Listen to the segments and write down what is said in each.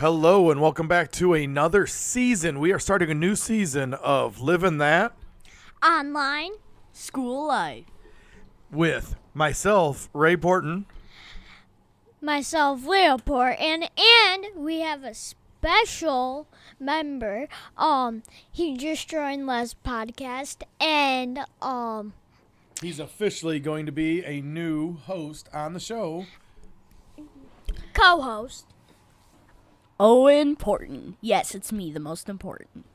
Hello and welcome back to another season. We are starting a new season of Living That Online. School life. with myself, Ray Porton. Myself, Leopold, and and we have a special member. Um, he just joined Les podcast, and um, He's officially going to be a new host on the show. co-host. Oh, important. Yes, it's me, the most important.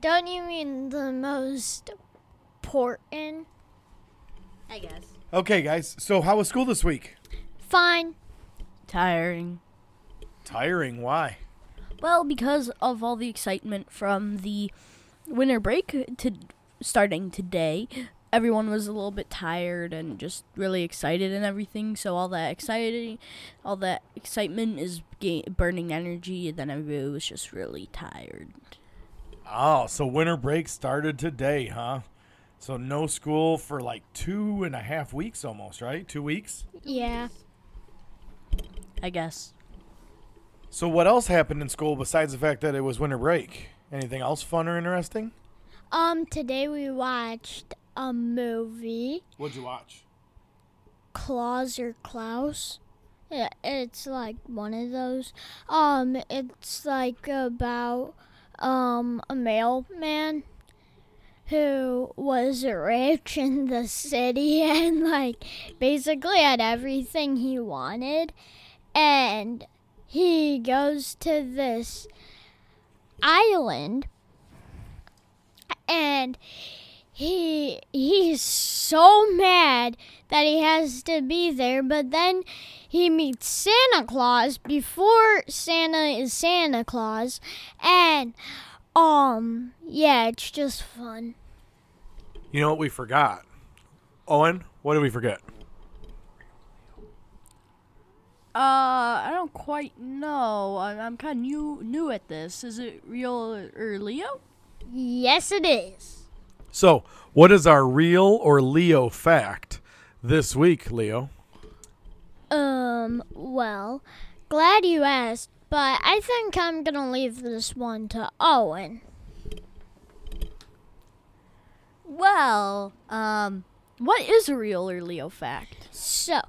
Don't you mean the most important? I guess. Okay, guys. So how was school this week? Fine. Tiring. Tiring. Why? Well, because of all the excitement from the winter break to starting today, everyone was a little bit tired and just really excited and everything. So all that exciting, all that excitement is ga- burning energy, and then everybody was just really tired. Oh, so winter break started today, huh? So no school for like two and a half weeks almost, right? Two weeks. Yeah. I guess. So what else happened in school besides the fact that it was winter break? Anything else fun or interesting? Um, today we watched a movie, What'd you watch? Claus or Klaus. Yeah, it's like one of those. Um, it's like about um a mailman who was rich in the city and like basically had everything he wanted, and he goes to this island and he he's so mad that he has to be there but then he meets Santa Claus before Santa is Santa Claus and um yeah it's just fun You know what we forgot? Owen, what did we forget? Uh, I don't quite know. I'm, I'm kind of new new at this. Is it real or Leo? yes it is So, what is our real or Leo fact this week, Leo? um well glad you asked but I think I'm gonna leave this one to Owen Well, um, what is a real or Leo fact? So,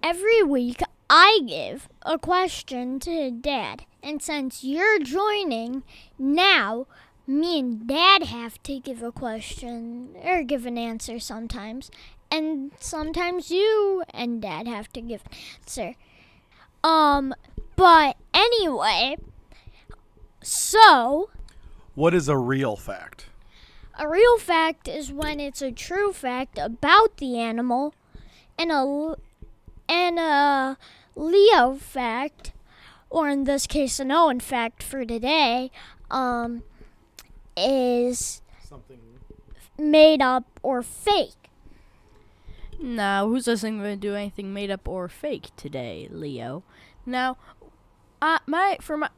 every week I give a question to Dad. And since you're joining, now me and Dad have to give a question or give an answer sometimes. And sometimes you and Dad have to give an answer. Um, but anyway, so What is a real fact? a real fact is when it's a true fact about the animal, and a and a Leo fact, or in this case an Owen fact for today, um, is Something. made up or fake. Now, who's listening going to do anything made up or fake today, Leo? Now, uh, my for my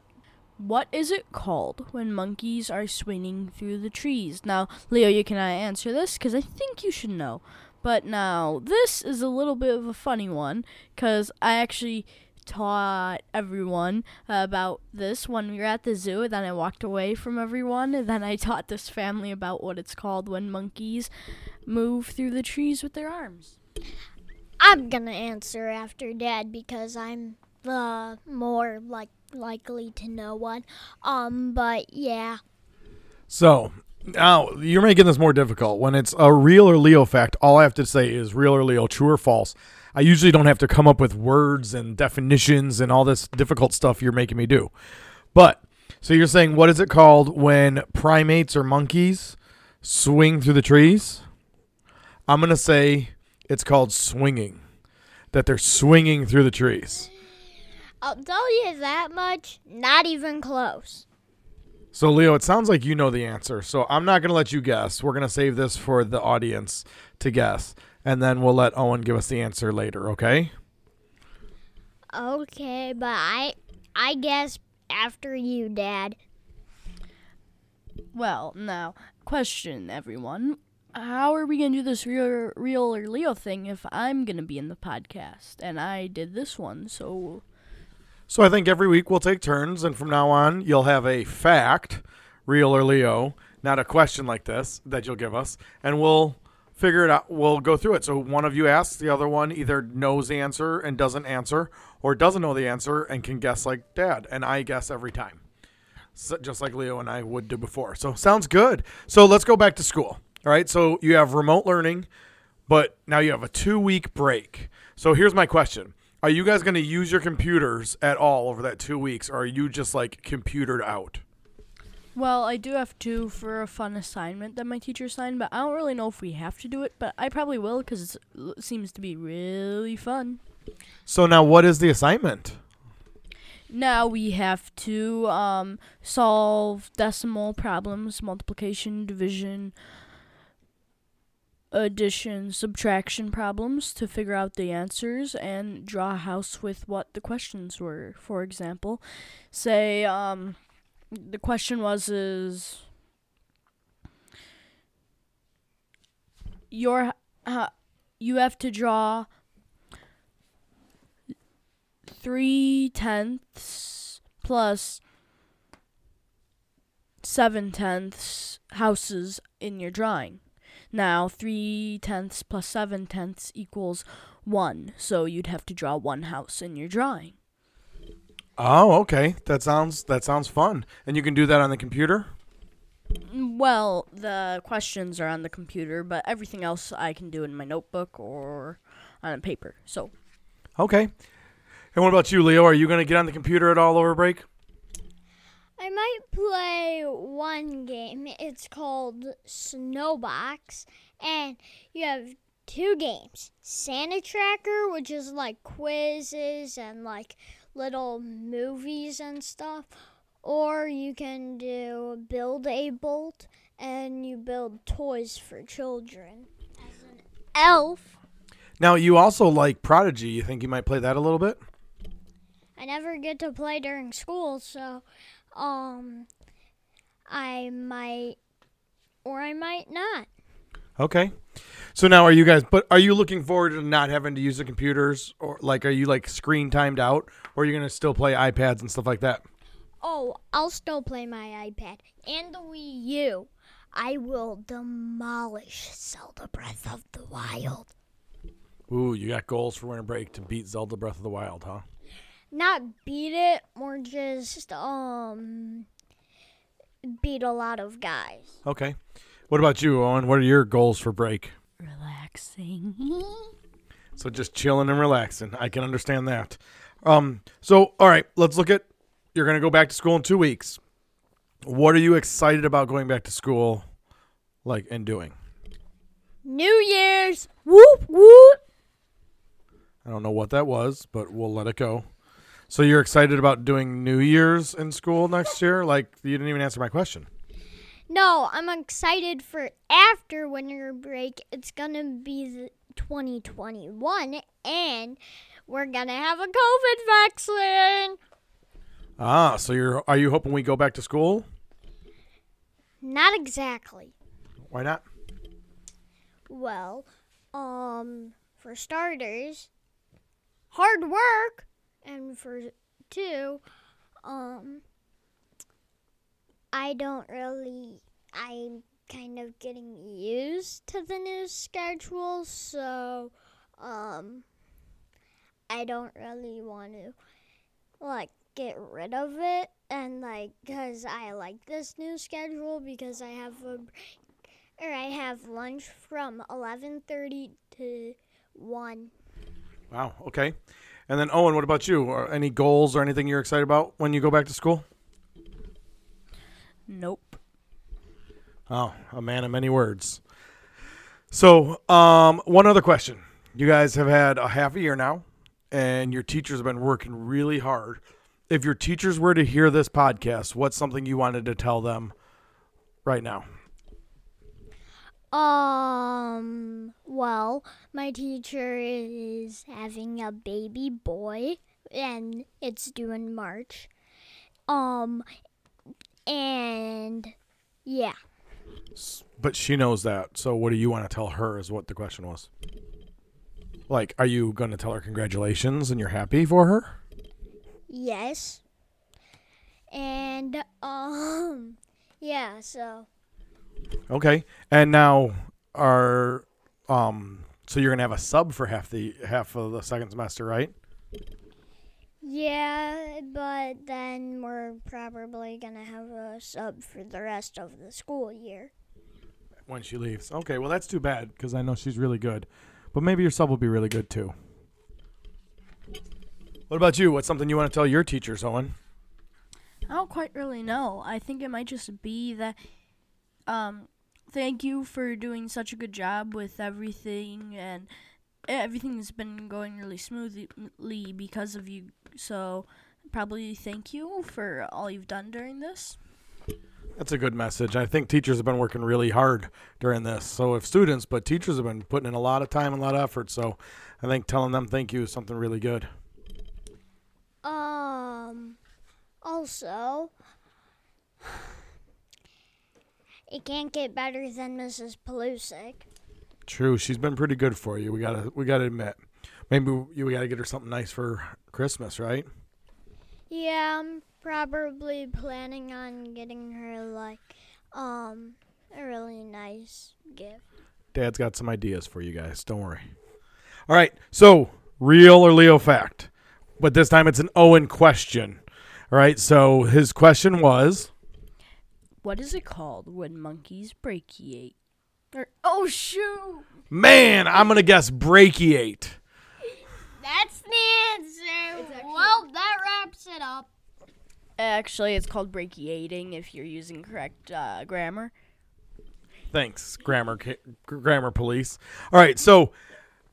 what is it called when monkeys are swinging through the trees? Now, Leo, you can uh, answer this because I think you should know. But now, this is a little bit of a funny one because I actually taught everyone about this when we were at the zoo. Then I walked away from everyone, then I taught this family about what it's called when monkeys move through the trees with their arms. I'm gonna answer after Dad because I'm the more like likely to know one. Um, but yeah. So, now you're making this more difficult. When it's a real or Leo fact, all I have to say is real or Leo, true or false. I usually don't have to come up with words and definitions and all this difficult stuff you're making me do. But, so you're saying, what is it called when primates or monkeys swing through the trees? I'm going to say it's called swinging. That they're swinging through the trees. I'll tell you that much, not even close. So, Leo, it sounds like you know the answer. So, I'm not going to let you guess. We're going to save this for the audience to guess. And then we'll let Owen give us the answer later, okay? Okay, but I I guess after you, Dad. Well, now, question, everyone. How are we going to do this real, real or Leo thing if I'm going to be in the podcast? And I did this one, so So I think every week we'll take turns, and from now on, you'll have a fact, real or Leo, not a question like this that you'll give us, and we'll figure it out. We'll go through it. So one of you asks, the other one either knows the answer and doesn't answer, or doesn't know the answer and can guess like dad, and I guess every time. So, just like Leo and I would do before. So sounds good. So let's go back to school. All right. So you have remote learning, but now you have a two week break. So here's my question Are you guys going to use your computers at all over that two weeks, or are you just like computered out? Well, I do have to for a fun assignment that my teacher signed, but I don't really know if we have to do it, but I probably will because it seems to be really fun. So now what is the assignment? Now we have to um, solve decimal problems, multiplication, division, addition, subtraction problems to figure out the answers and draw a house with what the questions were. For example, say um, the question was is your uh, you have to draw three tenths plus seven tenths houses in your drawing. Now, three tenths plus seven tenths equals one, so you'd have to draw one house in your drawing. Oh, okay. That sounds that sounds fun. And you can do that on the computer? Well, the questions are on the computer, but everything else I can do in my notebook or on a paper. So, Okay. And what about you, Leo? Are you going to get on the computer at all over break? I might play one game. It's called Snowbox, and you have two games Santa Tracker, which is like quizzes and like little movies and stuff, or you can do Build a Bolt, and you build toys for children. As an elf, Now, you also like Prodigy. You think you might play that a little bit? I never get to play during school, so um I might or I might not. Okay. So now are you guys but are you looking forward to not having to use the computers or like are you like screen timed out or are you going to still play iPads and stuff like that? Oh, I'll still play my iPad and the Wii U. I will demolish Zelda Breath of the Wild. Ooh, you got goals for winter break to beat Zelda Breath of the Wild, huh? Not beat it, more just um beat a lot of guys. Okay. What about you, Owen? What are your goals for break? Relaxing. So just chilling and relaxing. I can understand that. Um so all right, let's look at you're going to go back to school in 2 weeks. What are you excited about going back to school like and doing? New Year's. Whoop whoop. I don't know what that was, but we'll let it go. So you're excited about doing New Year's in school next year? Like you didn't even answer my question. No, I'm excited for after winter break. It's gonna be 2021, and we're gonna have a COVID vaccine. Ah, so you're are you hoping we go back to school? Not exactly. Why not? Well, um, for starters, hard work, and for two, um, I don't really. I'm kind of getting used to the new schedule, so, um, I don't really want to, like, get rid of it. And, like, because I like this new schedule because I have a or I have lunch from 11:30 to 1. Wow, okay. And then Owen, what about you? Are any goals or anything you're excited about when you go back to school? Nope. Oh, a man of many words. So, um, one other question. You guys have had a half a year now, and your teachers have been working really hard. If your teachers were to hear this podcast, what's something you wanted to tell them right now? Um, well, my teacher is having a baby boy and it's due in March. Um and yeah. But she knows that. So, what do you want to tell her? Is what the question was. Like, are you going to tell her congratulations and you're happy for her? Yes. And um yeah, so Okay. And now are um so you're gonna have a sub for half the half of the second semester, right? Yeah, but then we're probably gonna have a sub for the rest of the school year. When she leaves. Okay, well that's too bad because I know she's really good. But maybe your sub will be really good too. What about you? What's something you want to tell your teachers, Owen? I don't quite really know. I think it might just be that um thank you for doing such a good job with everything and everything's been going really smoothly because of you. So probably thank you for all you've done during this. That's a good message. I think teachers have been working really hard during this. So if students, but teachers have been putting in a lot of time and a lot of effort. So I think telling them thank you is something really good. Um also it can't get better than Mrs. Pelusic. True, she's been pretty good for you. We gotta we gotta admit. Maybe we, we gotta get her something nice for Christmas, right? Yeah, I'm probably planning on getting her like um a really nice gift. Dad's got some ideas for you guys. Don't worry. All right. So, real or Leo fact? But this time it's an Owen question. All right. So, his question was What is it called when monkeys brachiate? Or, oh shoot! Man, I'm going to guess brachiate. That's the answer. Well, that wraps it up. Actually, it's called brachiating if you're using correct uh, grammar. Thanks, grammar grammar police. All right, so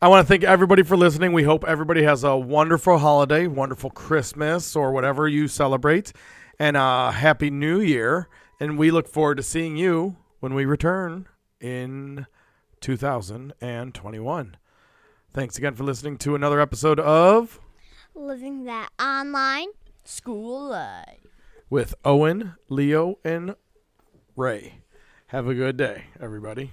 I want to thank everybody for listening. We hope everybody has a wonderful holiday, wonderful Christmas or whatever you celebrate, and a happy New Year. And we look forward to seeing you when we return in 2021. Thanks again for listening to another episode of Living that online. School life. with Owen, Leo, and Ray. Have a good day, everybody.